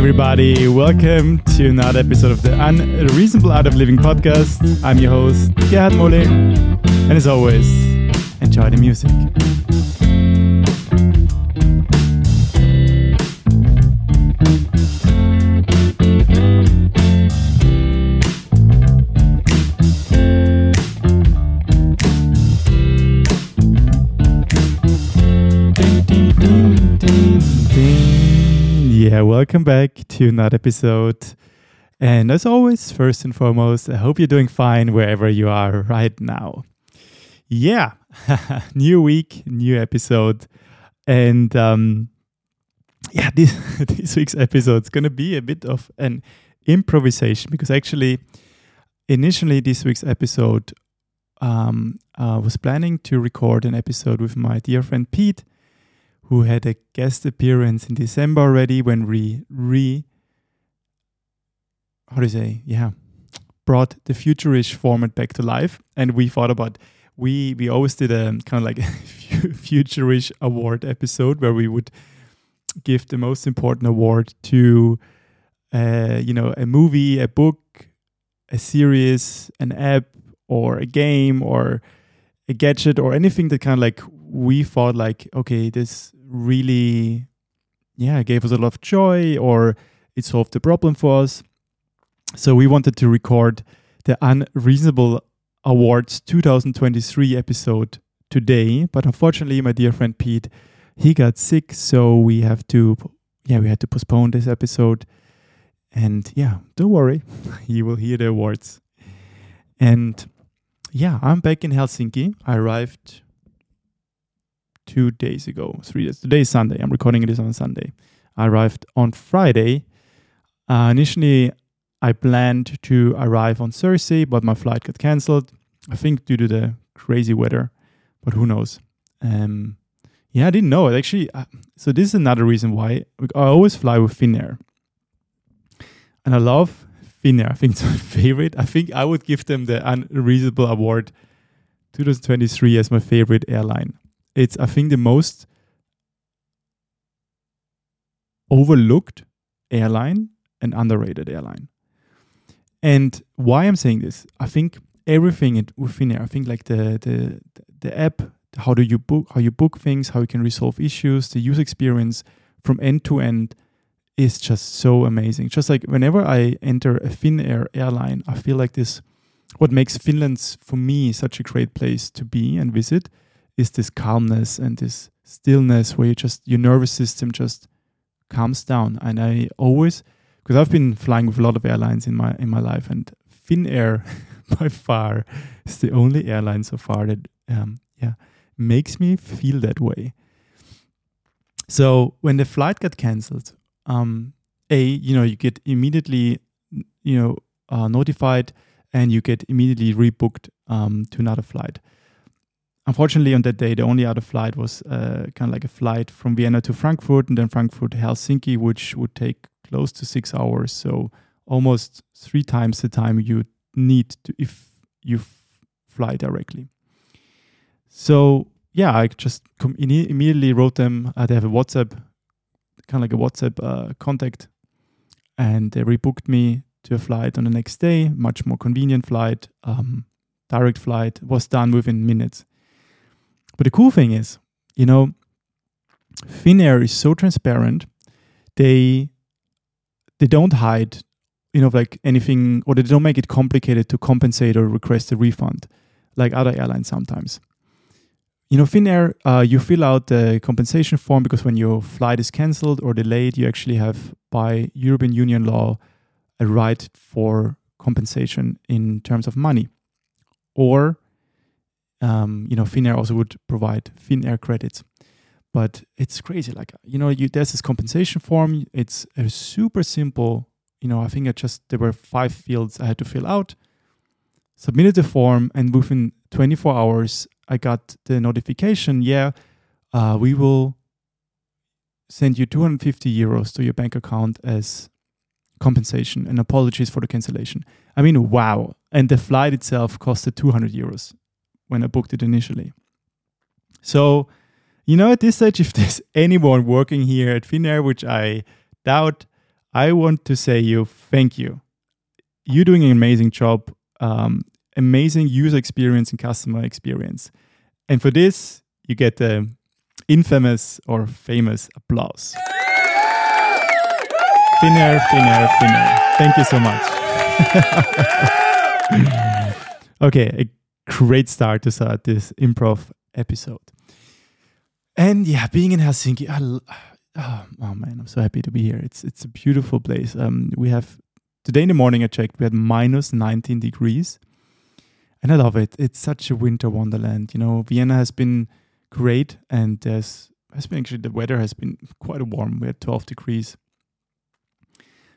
everybody. Welcome to another episode of the Unreasonable Art of Living podcast. I'm your host, Gerhard Molle. And as always, enjoy the music. Welcome back to another episode. And as always, first and foremost, I hope you're doing fine wherever you are right now. Yeah, new week, new episode. And um, yeah, this, this week's episode is going to be a bit of an improvisation because actually, initially, this week's episode um, I was planning to record an episode with my dear friend Pete who had a guest appearance in December already when we re how do you say? Yeah. Brought the futurish format back to life and we thought about we we always did a kind of like a futurish award episode where we would give the most important award to uh, you know a movie a book a series an app or a game or a gadget or anything that kind of like we thought like okay this really, yeah, gave us a lot of joy or it solved the problem for us. So we wanted to record the Unreasonable Awards 2023 episode today, but unfortunately, my dear friend Pete, he got sick, so we have to, yeah, we had to postpone this episode. And yeah, don't worry, you will hear the awards. And yeah, I'm back in Helsinki. I arrived two days ago, three days. Today is Sunday. I'm recording this on Sunday. I arrived on Friday. Uh, initially, I planned to arrive on Thursday, but my flight got cancelled. I think due to the crazy weather, but who knows? Um, yeah, I didn't know it actually. Uh, so this is another reason why I always fly with Finnair, and I love Finnair. I think it's my favorite. I think I would give them the Unreasonable Award 2023 as my favorite airline it's I think the most overlooked airline and underrated airline. And why I'm saying this, I think everything within there, I think like the the the app, how do you book, how you book things, how you can resolve issues, the user experience from end to end is just so amazing. Just like whenever I enter a Finnair airline, I feel like this. What makes Finland for me such a great place to be and visit is this calmness and this stillness where you just your nervous system just calms down. And I always because I've been flying with a lot of airlines in my in my life, and Finnair by far is the only airline so far that um, yeah makes me feel that way. So when the flight got cancelled, um, a you know you get immediately you know uh, notified and you get immediately rebooked um, to another flight unfortunately, on that day, the only other flight was uh, kind of like a flight from Vienna to Frankfurt and then Frankfurt to Helsinki, which would take close to six hours. So almost three times the time you need to if you f- fly directly. So yeah, I just com- immediately wrote them. Uh, they have a WhatsApp, kind of like a WhatsApp uh, contact, and they rebooked me to a flight on the next day, much more convenient flight. Um, direct flight was done within minutes. But the cool thing is, you know, Finnair is so transparent. They they don't hide, you know, like anything, or they don't make it complicated to compensate or request a refund, like other airlines sometimes. You know, Finnair, uh, you fill out the compensation form because when your flight is cancelled or delayed, you actually have, by European Union law, a right for compensation in terms of money. Or um, you know, Finnair also would provide Finnair credits. But it's crazy. Like, you know, you, there's this compensation form. It's a super simple, you know, I think I just, there were five fields I had to fill out, submitted the form, and within 24 hours, I got the notification yeah, uh, we will send you 250 euros to your bank account as compensation and apologies for the cancellation. I mean, wow. And the flight itself costed 200 euros when I booked it initially. So, you know, at this stage, if there's anyone working here at Finnair, which I doubt, I want to say you thank you. You're doing an amazing job, um, amazing user experience and customer experience. And for this, you get the infamous or famous applause. Thinner, thinner, thinner. Thank you so much. okay, great start to start this improv episode. And yeah, being in Helsinki, oh, oh, man, I'm so happy to be here. It's it's a beautiful place. Um, we have today in the morning I checked, we had minus 19 degrees, and I love it. It's such a winter wonderland. You know, Vienna has been great, and there's has been actually the weather has been quite warm. We had 12 degrees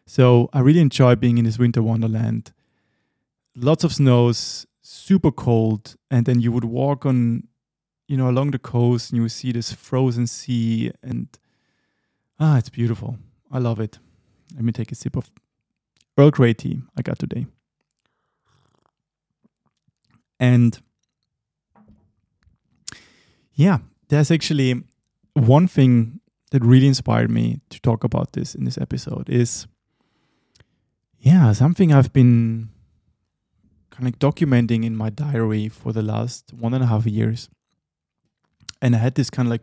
so I really enjoy being in this winter wonderland. Lots of snows, super cold, and then you would walk on, you know, along the coast and you would see this frozen sea and ah, it's beautiful. I love it. Let me take a sip of Earl Grey tea I got today. And yeah, there's actually one thing that really inspired me to talk about this in this episode is yeah, something I've been kind of documenting in my diary for the last one and a half years. And I had this kind of like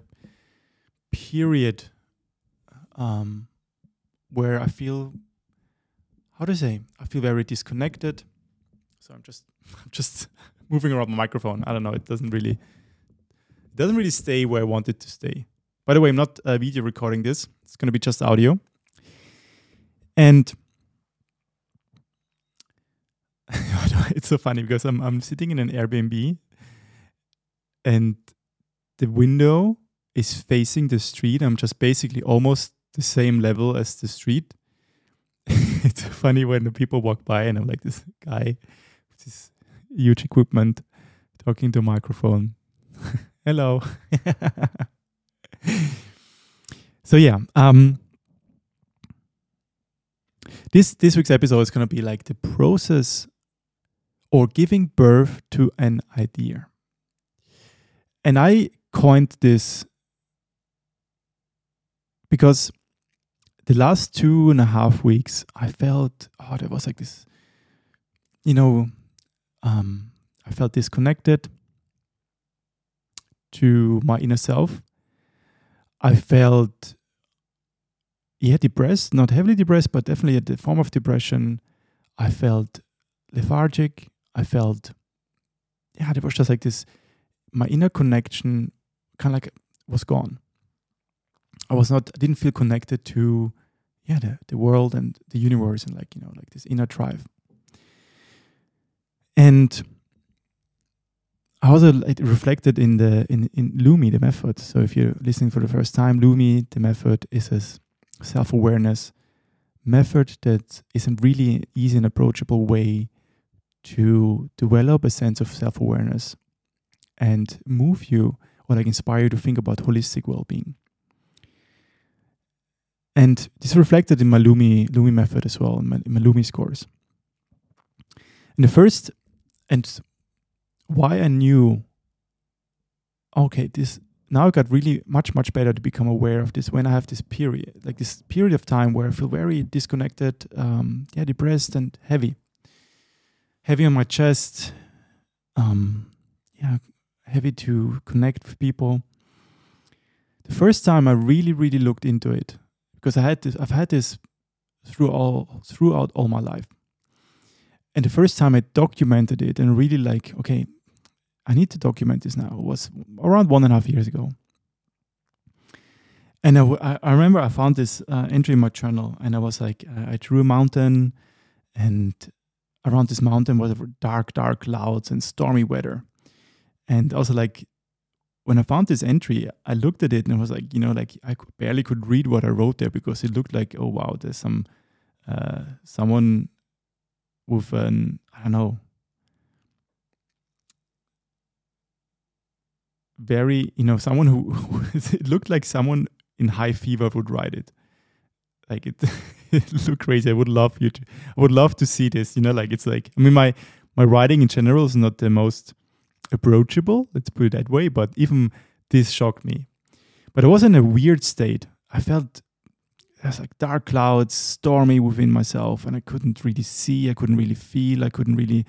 period um, where I feel, how to say, I feel very disconnected. So I'm just, I'm just moving around my microphone. I don't know. It doesn't really, it doesn't really stay where I want it to stay. By the way, I'm not uh, video recording this. It's going to be just audio. And it's so funny because I'm I'm sitting in an Airbnb and the window is facing the street. I'm just basically almost the same level as the street. it's funny when the people walk by and I'm like this guy with this huge equipment talking to a microphone. Hello. so yeah, um this this week's episode is going to be like the process or giving birth to an idea. And I coined this because the last two and a half weeks, I felt, oh, there was like this, you know, um, I felt disconnected to my inner self. I felt, yeah, depressed, not heavily depressed, but definitely a form of depression. I felt lethargic. I felt, yeah, there was just like this, my inner connection kind of like was gone. I was not, I didn't feel connected to, yeah, the, the world and the universe and like, you know, like this inner drive. And I also like, reflected in the in, in Lumi, the method. So if you're listening for the first time, Lumi, the method is a self-awareness method that is a really easy and approachable way to develop a sense of self awareness and move you or like inspire you to think about holistic well being. And this is reflected in my Lumi, Lumi method as well, in my, in my Lumi scores. And the first, and why I knew, okay, this now I got really much, much better to become aware of this when I have this period, like this period of time where I feel very disconnected, um, yeah, depressed and heavy heavy on my chest. Um, yeah, heavy to connect with people. The first time I really, really looked into it because I had this, I've had this through all throughout all my life. And the first time I documented it and really like, okay, I need to document this now was around one and a half years ago. And I, I remember I found this uh, entry in my journal, and I was like, uh, I drew a mountain, and around this mountain was dark, dark clouds and stormy weather. And also like when I found this entry, I looked at it and I was like, you know, like I could barely could read what I wrote there because it looked like, oh wow, there's some uh, someone with an I don't know very you know someone who it looked like someone in high fever would write it like it, it looked crazy. I would love you to. I would love to see this. You know, like it's like. I mean, my my writing in general is not the most approachable. Let's put it that way. But even this shocked me. But I was in a weird state. I felt there's like dark clouds, stormy within myself, and I couldn't really see, I couldn't really feel, I couldn't really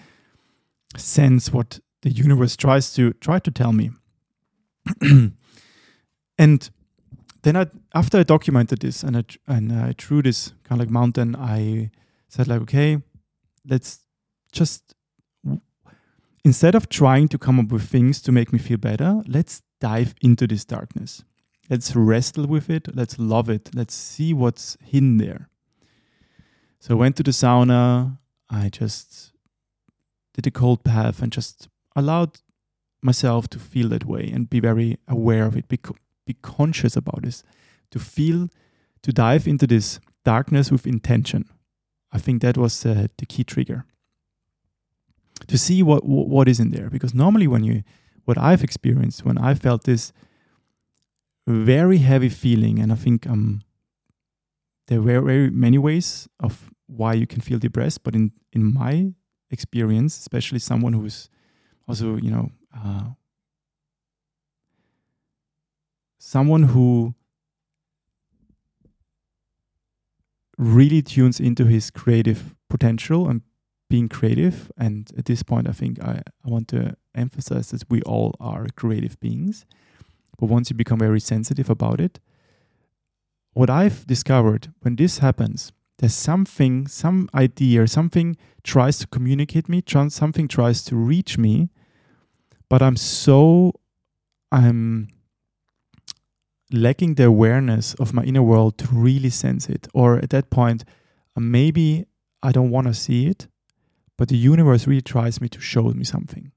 sense what the universe tries to try to tell me. and then I, after I documented this and I and I drew this kind of like mountain, I said like, okay, let's just instead of trying to come up with things to make me feel better, let's dive into this darkness. Let's wrestle with it. Let's love it. Let's see what's hidden there. So I went to the sauna. I just did a cold bath and just allowed myself to feel that way and be very aware of it, be, co- be conscious about this, to feel, to dive into this darkness with intention. I think that was uh, the key trigger. To see what, what is in there, because normally when you, what I've experienced when I felt this very heavy feeling, and I think um, there were very many ways of why you can feel depressed, but in in my experience, especially someone who's also you know uh, someone who really tunes into his creative potential and being creative. And at this point, I think I, I want to emphasize that we all are creative beings. But once you become very sensitive about it, what I've discovered when this happens, there's something, some idea, something tries to communicate me, something tries to reach me, but I'm so, I'm lacking the awareness of my inner world to really sense it. Or at that point, uh, maybe I don't want to see it, but the universe really tries me to show me something.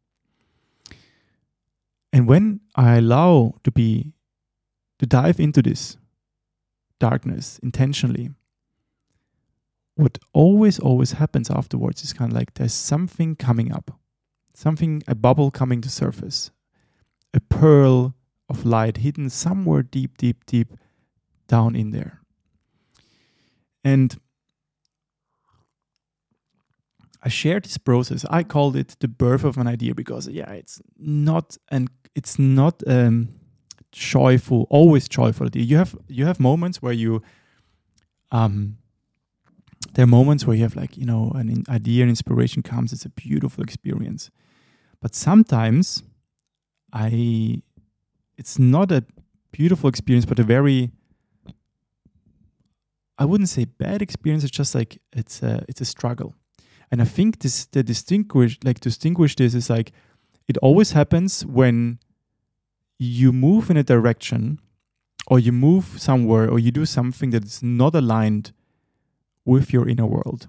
And when I allow to be, to dive into this darkness intentionally, what always, always happens afterwards is kind of like there's something coming up, something, a bubble coming to surface, a pearl of light hidden somewhere deep, deep, deep down in there. And I shared this process. I called it the birth of an idea because yeah, it's not and it's not um, joyful, always joyful idea. You have you have moments where you um there are moments where you have like you know an idea and inspiration comes. It's a beautiful experience, but sometimes I it's not a beautiful experience, but a very I wouldn't say bad experience. It's just like it's a it's a struggle, and I think this the distinguish like distinguish this is like it always happens when you move in a direction or you move somewhere or you do something that is not aligned with your inner world,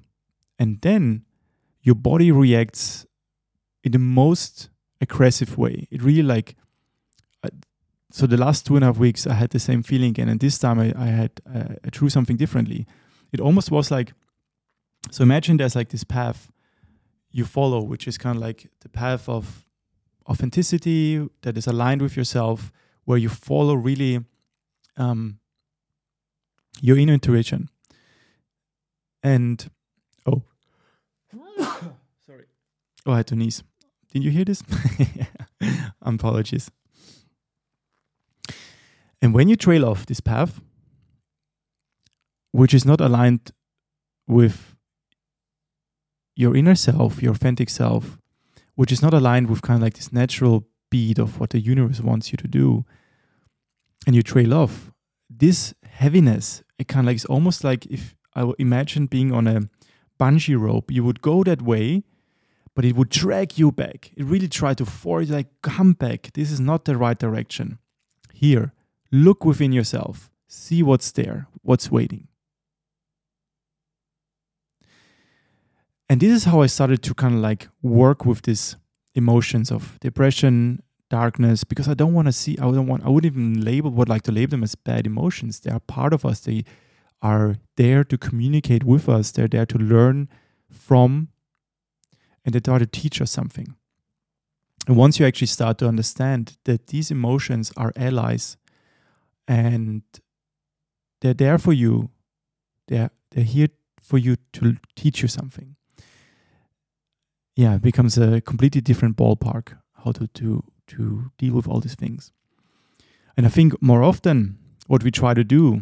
and then your body reacts in the most aggressive way. It really like so the last two and a half weeks, I had the same feeling again, and this time I, I had uh, I drew something differently. It almost was like, so imagine there's like this path you follow, which is kind of like the path of authenticity that is aligned with yourself, where you follow really um, your inner intuition. And oh, sorry, oh, I had to sneeze. Did you hear this? Apologies. And when you trail off this path, which is not aligned with your inner self, your authentic self, which is not aligned with kind of like this natural beat of what the universe wants you to do, and you trail off, this heaviness, it kind of like it's almost like if I imagine being on a bungee rope, you would go that way, but it would drag you back. It really tried to force, like, come back. This is not the right direction. Here, Look within yourself, see what's there, what's waiting. And this is how I started to kind of like work with these emotions of depression, darkness, because I don't want to see, I don't want, I wouldn't even label, would like to label them as bad emotions. They are part of us. They are there to communicate with us. They're there to learn from, and they try to teach us something. And once you actually start to understand that these emotions are allies and they're there for you. They're they're here for you to teach you something. Yeah, it becomes a completely different ballpark how to to to deal with all these things. And I think more often what we try to do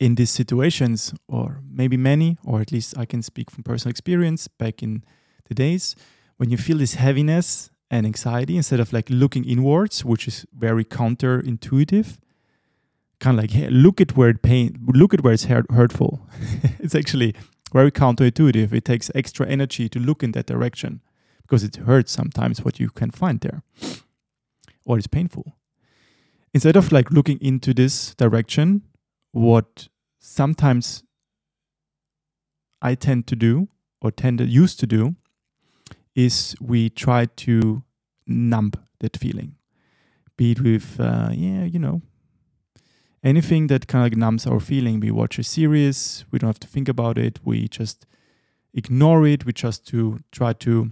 in these situations, or maybe many, or at least I can speak from personal experience back in the days when you feel this heaviness and anxiety, instead of like looking inwards, which is very counterintuitive, kind of like hey, look at where it pain, look at where it's hurt, hurtful. it's actually very counterintuitive. It takes extra energy to look in that direction because it hurts sometimes what you can find there, or it's painful. Instead of like looking into this direction, what sometimes I tend to do or tend to used to do is we try to numb that feeling. Be it with, uh, yeah, you know, anything that kind of like numbs our feeling. We watch a series, we don't have to think about it, we just ignore it, we just to try to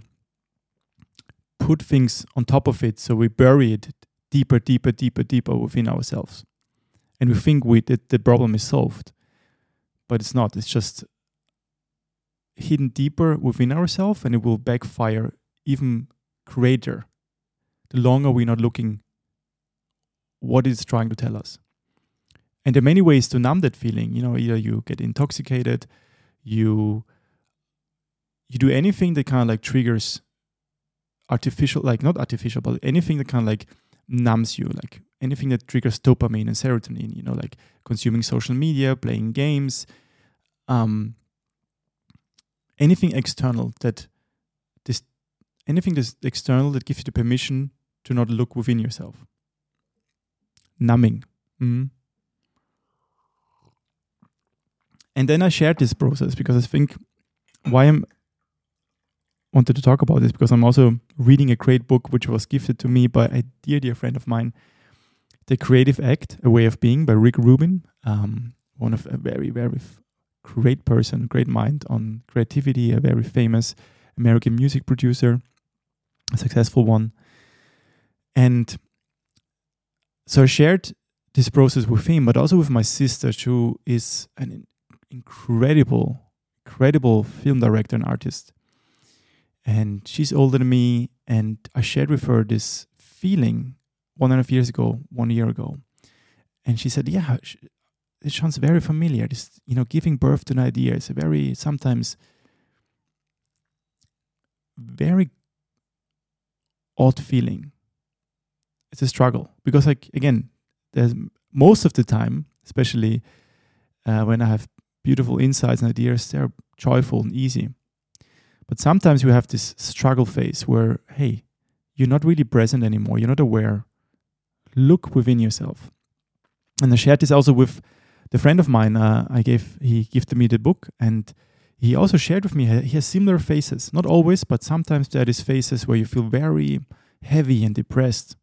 put things on top of it so we bury it deeper, deeper, deeper, deeper within ourselves. And we think we that the problem is solved. But it's not. It's just hidden deeper within ourselves and it will backfire even greater the longer we're not looking what it's trying to tell us. And there are many ways to numb that feeling. You know, either you get intoxicated, you you do anything that kind of like triggers artificial, like not artificial, but anything that kind of like numbs you, like anything that triggers dopamine and serotonin. You know, like consuming social media, playing games, um, anything external that this anything that's external that gives you the permission to not look within yourself. Numbing. Mm-hmm. And then I shared this process because I think why I'm wanted to talk about this because I'm also reading a great book which was gifted to me by a dear, dear friend of mine, The Creative Act, A Way of Being by Rick Rubin, um, one of a very, very great person, great mind on creativity, a very famous American music producer, a successful one. And so I shared this process with him, but also with my sister, who is an incredible, incredible film director and artist. And she's older than me, and I shared with her this feeling one and a half years ago, one year ago. And she said, Yeah, it sounds very familiar. This, you know, giving birth to an idea is a very, sometimes, very odd feeling. It's a struggle because, like, again, there's most of the time, especially uh, when I have beautiful insights and ideas, they're joyful and easy. But sometimes you have this struggle phase where, hey, you're not really present anymore. You're not aware. Look within yourself. And I shared this also with the friend of mine. Uh, I gave he gifted me the book, and he also shared with me he has similar phases. Not always, but sometimes there are these phases where you feel very heavy and depressed.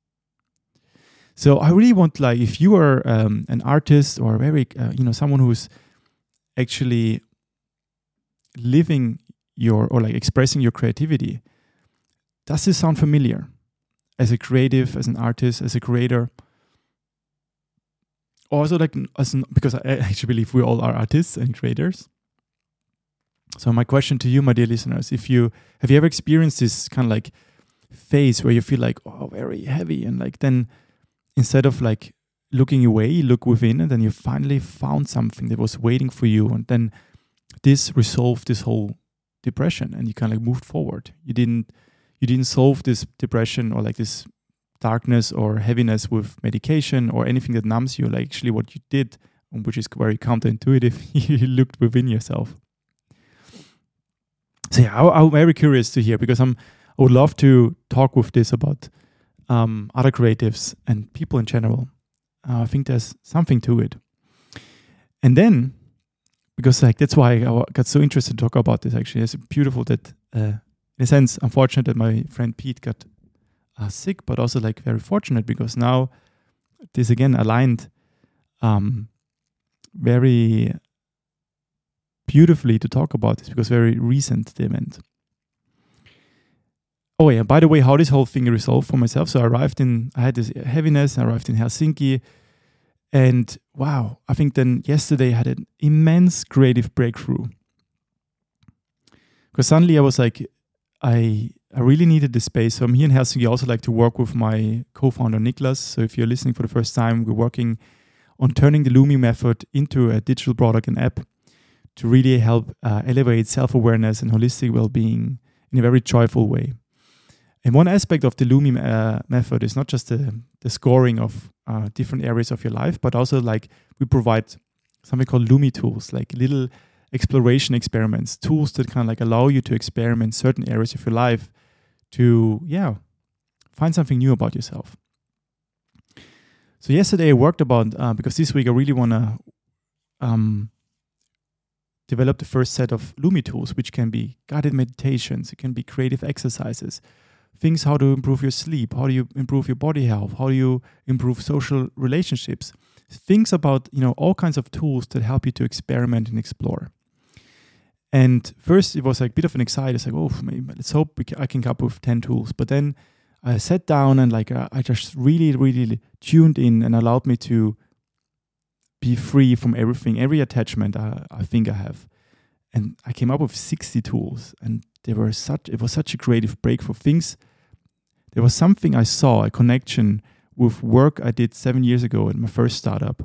So I really want like if you are um, an artist or very uh, you know someone who's actually living your or like expressing your creativity does this sound familiar? As a creative as an artist as a creator? Also like as an, because i actually believe we all are artists and creators. So my question to you my dear listeners if you have you ever experienced this kind of like phase where you feel like oh very heavy and like then instead of like looking away, you look within, and then you finally found something that was waiting for you, and then this resolved this whole depression, and you kind of like moved forward. You didn't you didn't solve this depression or like this darkness or heaviness with medication or anything that numbs you. Like actually, what you did, which is very counterintuitive, you looked within yourself. So yeah, I, I'm very curious to hear because I'm I would love to talk with this about um, other creatives and people in general uh, I think there's something to it. And then, because like that's why I got so interested to talk about this. Actually, it's beautiful that, uh, in a sense, unfortunate that my friend Pete got uh, sick, but also like very fortunate because now this again aligned um, very beautifully to talk about this because very recent the event. Oh yeah, by the way, how this whole thing resolved for myself. So I arrived in, I had this heaviness. I arrived in Helsinki, and wow, I think then yesterday I had an immense creative breakthrough. Because suddenly I was like, I I really needed this space. So I'm here in Helsinki. I also like to work with my co-founder Niklas. So if you're listening for the first time, we're working on turning the Lumi method into a digital product and app to really help uh, elevate self awareness and holistic well being in a very joyful way. And one aspect of the Lumi uh, method is not just the, the scoring of uh, different areas of your life, but also like we provide something called Lumi tools, like little exploration experiments, tools that kind of like allow you to experiment certain areas of your life to, yeah, find something new about yourself. So yesterday I worked about uh, because this week I really want to um, develop the first set of Lumi tools, which can be guided meditations, it can be creative exercises, things how to improve your sleep, how do you improve your body health, how do you improve social relationships, things about you know all kinds of tools that help you to experiment and explore. And first, it was like a bit of an anxiety. It's like, oh, maybe, let's hope can, I can come up with ten tools. But then I sat down and like uh, I just really, really tuned in and allowed me to be free from everything, every attachment I, I think I have. And I came up with 60 tools, and they were such. It was such a creative break for things. There was something I saw, a connection with work I did seven years ago at my first startup,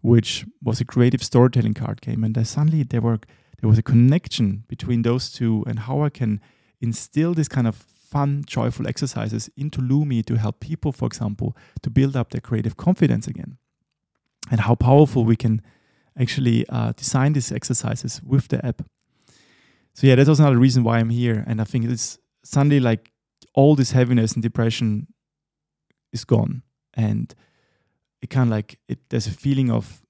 which was a creative storytelling card game, and suddenly there were there was a connection between those two, and how I can instill this kind of fun, joyful exercises into Lumi to help people, for example, to build up their creative confidence again. And how powerful we can actually uh, design these exercises with the app. So, yeah, that was another reason why I'm here. And I think it's suddenly like all this heaviness and depression is gone. And it kind of like, it, there's a feeling of,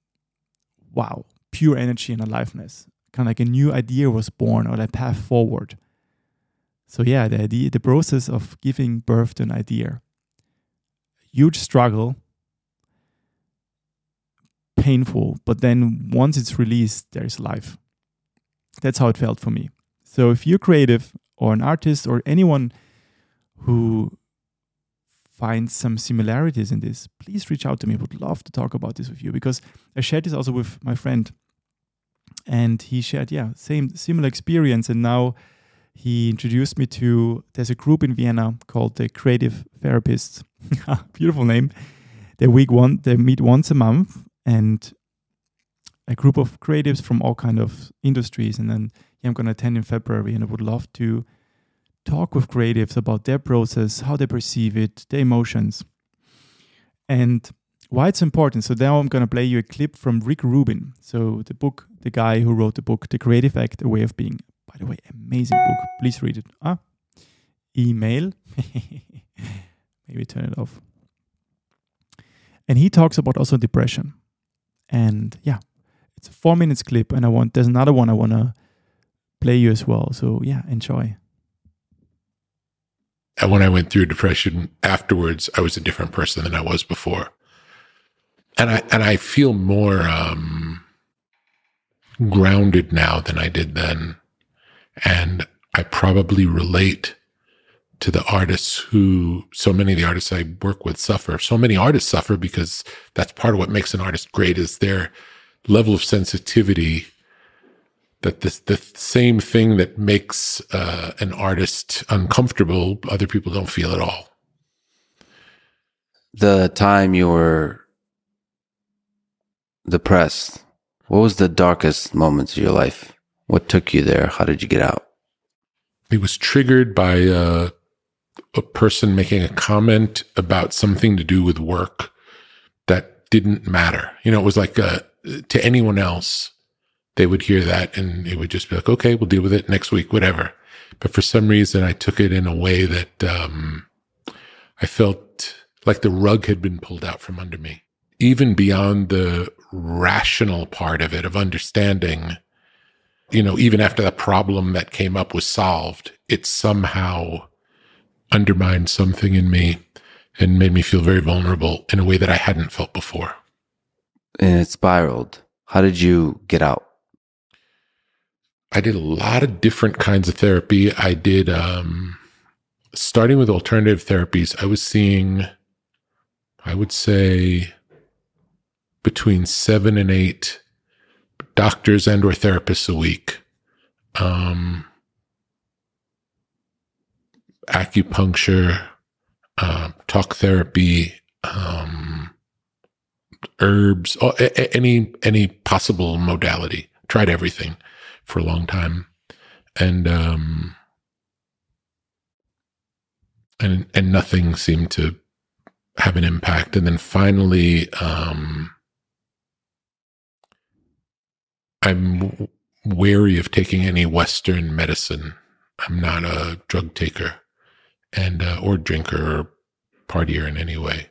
wow, pure energy and aliveness. Kind of like a new idea was born or a path forward. So yeah, the idea, the process of giving birth to an idea, huge struggle, painful, but then once it's released, there's life. That's how it felt for me. So if you're creative or an artist or anyone who finds some similarities in this, please reach out to me. I would love to talk about this with you because I shared this also with my friend, and he shared, yeah, same similar experience, and now he introduced me to there's a group in Vienna called the Creative Therapists. Beautiful name. They week one they meet once a month and a group of creatives from all kind of industries. And then yeah, I'm gonna attend in February and I would love to talk with creatives about their process, how they perceive it, their emotions. And why it's important. So now I'm gonna play you a clip from Rick Rubin. So the book, the guy who wrote the book, The Creative Act, A Way of Being. By the way, amazing book. Please read it. Ah, email. Maybe turn it off. And he talks about also depression. And yeah, it's a four minutes clip. And I want, there's another one I want to play you as well. So yeah, enjoy. And when I went through depression afterwards, I was a different person than I was before. And I, and I feel more, um, grounded now than I did then. And I probably relate to the artists who so many of the artists I work with suffer. So many artists suffer because that's part of what makes an artist great is their level of sensitivity that this the same thing that makes uh, an artist uncomfortable, other people don't feel at all. The time you were depressed, what was the darkest moments of your life? What took you there? How did you get out? It was triggered by uh, a person making a comment about something to do with work that didn't matter. You know, it was like uh, to anyone else, they would hear that and it would just be like, okay, we'll deal with it next week, whatever. But for some reason, I took it in a way that um, I felt like the rug had been pulled out from under me, even beyond the rational part of it, of understanding you know, even after the problem that came up was solved, it somehow undermined something in me and made me feel very vulnerable in a way that I hadn't felt before. And it spiraled. How did you get out? I did a lot of different kinds of therapy. I did, um, starting with alternative therapies, I was seeing, I would say, between seven and eight doctors and or therapists a week. Um, acupuncture, uh, talk therapy, um, herbs, a- any any possible modality. Tried everything for a long time, and um, and and nothing seemed to have an impact. And then finally, um, I'm wary of taking any Western medicine. I'm not a drug taker and uh, or drinker or partier in any way.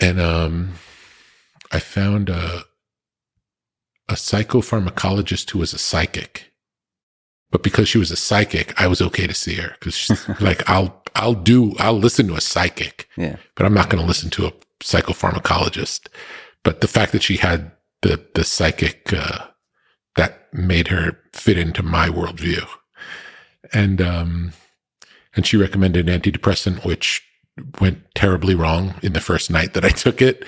And um, I found a a psychopharmacologist who was a psychic, but because she was a psychic, I was okay to see her because like, I'll I'll do I'll listen to a psychic, Yeah. but I'm not going to listen to a psychopharmacologist. But the fact that she had the the psychic uh, that made her fit into my worldview, and um, and she recommended an antidepressant, which went terribly wrong in the first night that I took it,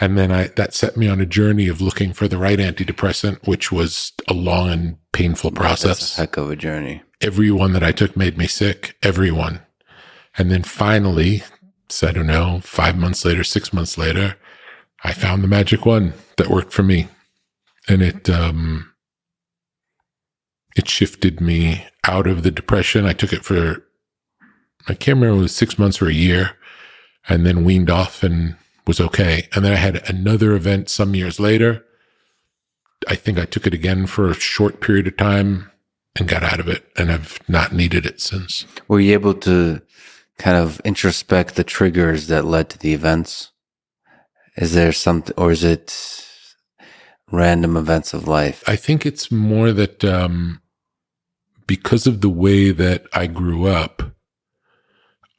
and then I that set me on a journey of looking for the right antidepressant, which was a long and painful That's process a heck of a journey. every one that I took made me sick. Every one. And then finally, so I don't know, five months later, six months later, I found the magic one that worked for me. And it, um, it shifted me out of the depression. I took it for, I can't remember, it was six months or a year and then weaned off and was okay. And then I had another event some years later. I think I took it again for a short period of time and got out of it and have not needed it since. Were you able to kind of introspect the triggers that led to the events? Is there something, or is it random events of life? I think it's more that um, because of the way that I grew up,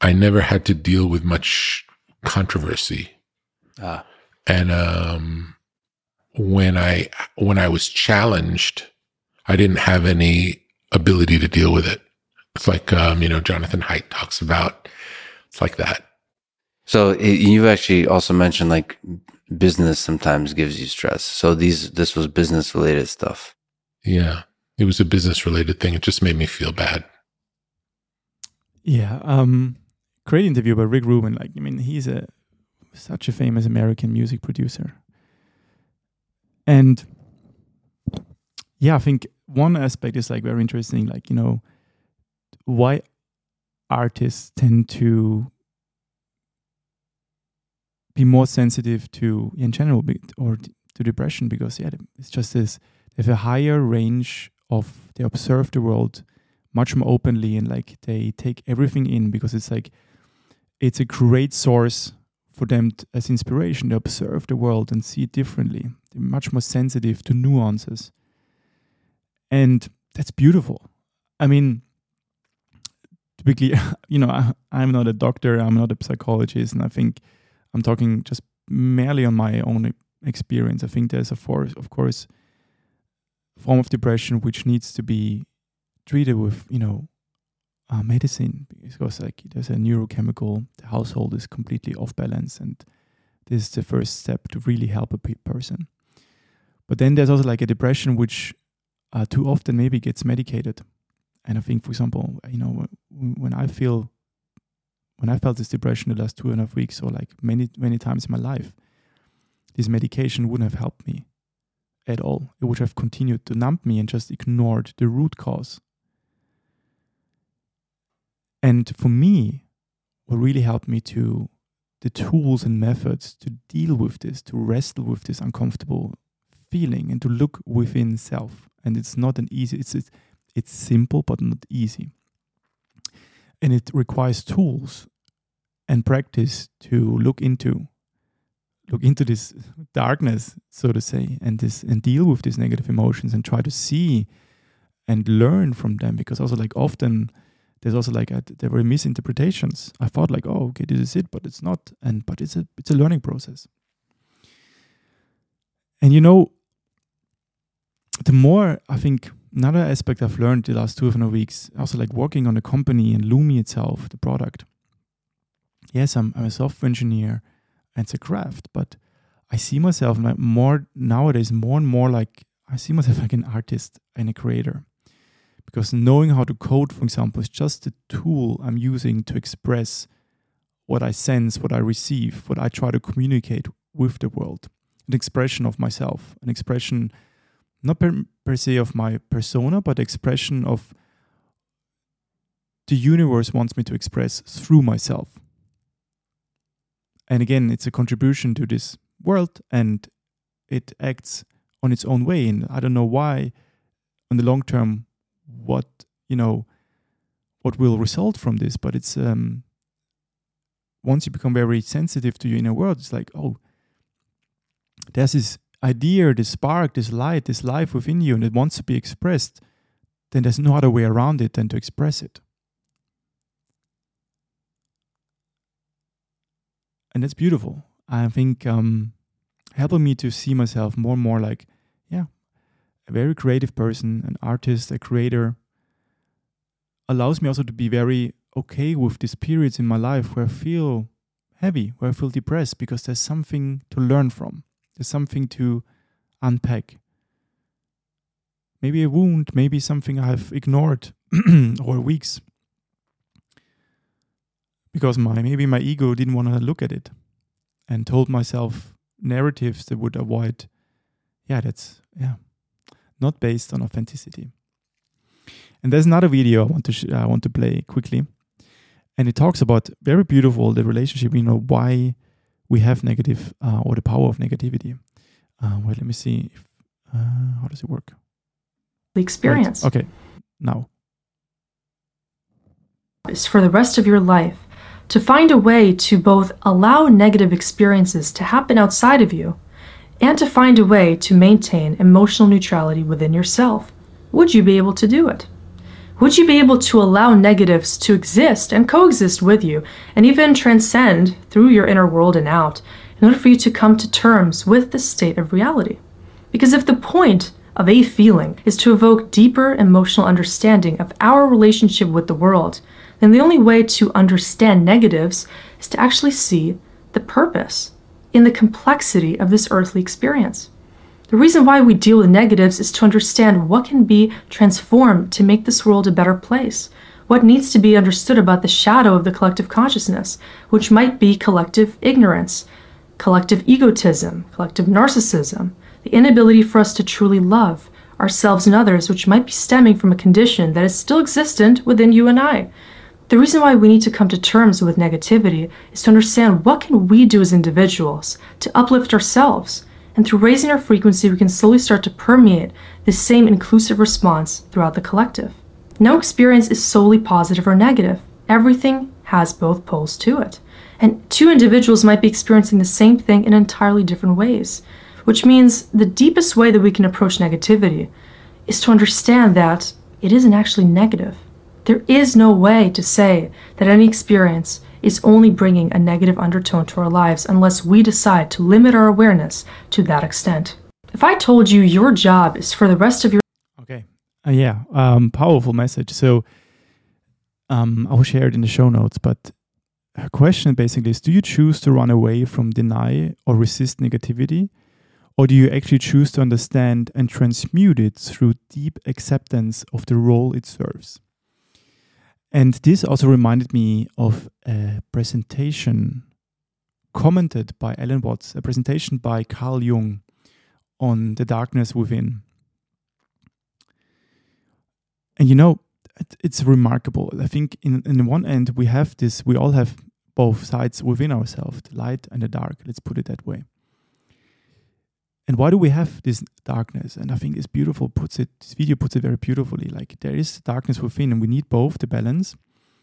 I never had to deal with much controversy. Ah, And um, when I when I was challenged, I didn't have any ability to deal with it. It's like um, you know Jonathan Haidt talks about. It's like that. so i you've actually also mentioned like business sometimes gives you stress. So these, this was business related stuff. Yeah, it was a business related thing. It just made me feel bad. Yeah. Um, great interview by Rick Rubin. Like, I mean, he's a such a famous American music producer. And yeah, I think one aspect is like very interesting, like, you know, why artists tend to be more sensitive to in general or to depression because yeah it's just this they have a higher range of they observe the world much more openly and like they take everything in because it's like it's a great source for them t- as inspiration to observe the world and see it differently. They're much more sensitive to nuances. And that's beautiful. I mean to be clear you know I, i'm not a doctor i'm not a psychologist and i think i'm talking just merely on my own experience. I think there's a force of course form of depression which needs to be treated with you know uh, medicine because like there's a neurochemical the household is completely off balance and this is the first step to really help a pe- person. But then there's also like a depression which uh, too often maybe gets medicated. And i think for example you know when, when i feel when i felt this depression the last two and a half weeks or like many many times in my life this medication wouldn't have helped me at all. It would have continued to numb me and just ignored the root cause and for me, what really helped me to the tools and methods to deal with this, to wrestle with this uncomfortable feeling and to look within self. And it's not an easy, it's it's, it's simple but not easy. And it requires tools and practice to look into look into this darkness, so to say, and this and deal with these negative emotions and try to see and learn from them because also like often there's also like there were misinterpretations. I thought like, oh, okay, this is it, but it's not, and but it's a it's a learning process. And you know, the more I think another aspect I've learned the last two and a half weeks, also like working on the company and Lumi itself, the product. Yes, I'm, I'm a software engineer, and it's a craft, but I see myself more nowadays more and more like I see myself like an artist and a creator because knowing how to code, for example, is just a tool I'm using to express what I sense, what I receive, what I try to communicate with the world, an expression of myself, an expression not per, per se of my persona, but expression of the universe wants me to express through myself. And again, it's a contribution to this world and it acts on its own way. And I don't know why, in the long term, what, you know, what will result from this, but it's, um, once you become very sensitive to your inner world, it's like, oh, there's this idea, this spark, this light, this life within you, and it wants to be expressed, then there's no other way around it than to express it. And that's beautiful. I think um, helping me to see myself more and more like, a very creative person, an artist, a creator, allows me also to be very okay with these periods in my life where I feel heavy, where I feel depressed, because there's something to learn from. There's something to unpack. Maybe a wound, maybe something I've ignored over weeks. Because my maybe my ego didn't want to look at it and told myself narratives that would avoid yeah, that's yeah, not based on authenticity. And there's another video I want to sh- I want to play quickly and it talks about very beautiful the relationship you know why we have negative uh, or the power of negativity uh, wait let me see if, uh, how does it work the experience right. okay now is for the rest of your life to find a way to both allow negative experiences to happen outside of you and to find a way to maintain emotional neutrality within yourself would you be able to do it would you be able to allow negatives to exist and coexist with you, and even transcend through your inner world and out, in order for you to come to terms with the state of reality? Because if the point of a feeling is to evoke deeper emotional understanding of our relationship with the world, then the only way to understand negatives is to actually see the purpose in the complexity of this earthly experience. The reason why we deal with negatives is to understand what can be transformed to make this world a better place. What needs to be understood about the shadow of the collective consciousness, which might be collective ignorance, collective egotism, collective narcissism, the inability for us to truly love ourselves and others, which might be stemming from a condition that is still existent within you and I. The reason why we need to come to terms with negativity is to understand what can we do as individuals to uplift ourselves and through raising our frequency, we can slowly start to permeate this same inclusive response throughout the collective. No experience is solely positive or negative. Everything has both poles to it. And two individuals might be experiencing the same thing in entirely different ways, which means the deepest way that we can approach negativity is to understand that it isn't actually negative. There is no way to say that any experience is only bringing a negative undertone to our lives unless we decide to limit our awareness to that extent. If I told you your job is for the rest of your Okay. Uh, yeah, um, powerful message. So um, I will share it in the show notes, but her question basically is Do you choose to run away from deny or resist negativity? Or do you actually choose to understand and transmute it through deep acceptance of the role it serves? And this also reminded me of a presentation commented by Alan Watts, a presentation by Carl Jung on the darkness within. And you know, it's remarkable. I think in, in one end, we have this, we all have both sides within ourselves, the light and the dark, let's put it that way. And why do we have this darkness? And I think it's beautiful, puts it, this video puts it very beautifully. Like there is darkness within, and we need both the balance,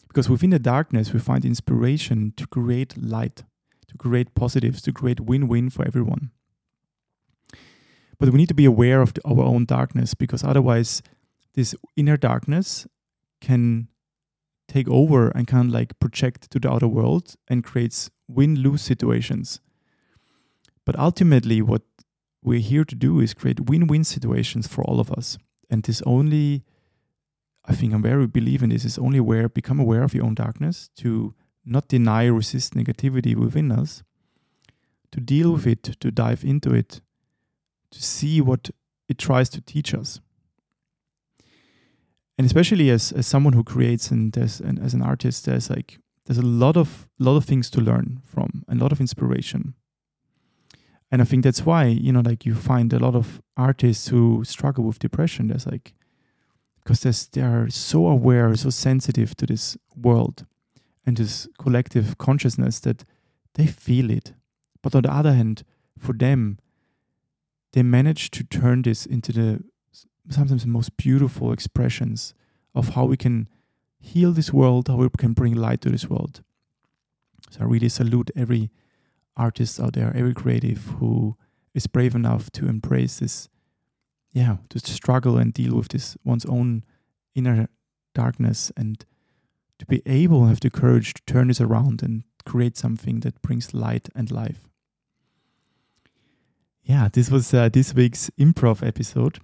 because within the darkness, we find inspiration to create light, to create positives, to create win win for everyone. But we need to be aware of the, our own darkness, because otherwise, this inner darkness can take over and can like project to the outer world and creates win lose situations. But ultimately, what we're here to do is create win-win situations for all of us. And this only, I think I'm very believe in this, is only aware, become aware of your own darkness, to not deny, resist negativity within us, to deal with it, to dive into it, to see what it tries to teach us. And especially as, as someone who creates and as, and as an artist, there's like there's a lot of lot of things to learn from, and a lot of inspiration. And I think that's why, you know, like you find a lot of artists who struggle with depression. There's like, because they are so aware, so sensitive to this world and this collective consciousness that they feel it. But on the other hand, for them, they manage to turn this into the sometimes the most beautiful expressions of how we can heal this world, how we can bring light to this world. So I really salute every artist out there, every creative who is brave enough to embrace this, yeah, to struggle and deal with this one's own inner darkness and to be able to have the courage to turn this around and create something that brings light and life. Yeah, this was uh, this week's improv episode.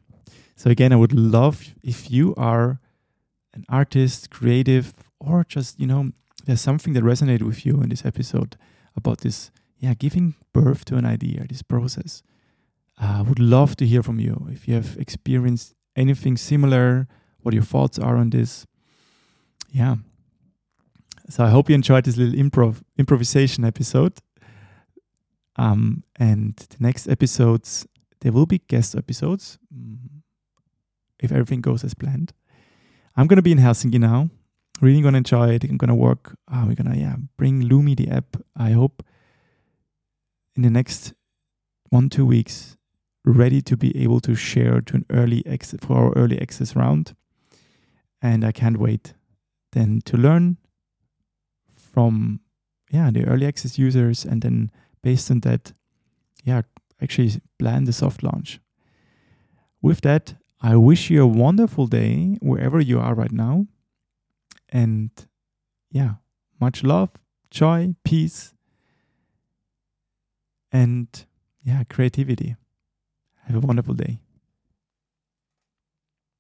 So again, I would love if you are an artist, creative, or just you know, there's something that resonated with you in this episode about this yeah, giving birth to an idea, this process. I uh, would love to hear from you if you have experienced anything similar, what your thoughts are on this. Yeah. So I hope you enjoyed this little improv improvisation episode. Um, and the next episodes, there will be guest episodes mm, if everything goes as planned. I'm gonna be in Helsinki now. Really gonna enjoy it. I'm gonna work. Uh, we're gonna yeah bring Lumi the app. I hope in the next one two weeks ready to be able to share to an early for our early access round. And i can't wait then to learn from yeah the early access users and then based on that yeah actually plan the soft launch. With that i wish you a wonderful day wherever you are right now. And yeah much love joy peace and yeah, creativity. Have a wonderful day.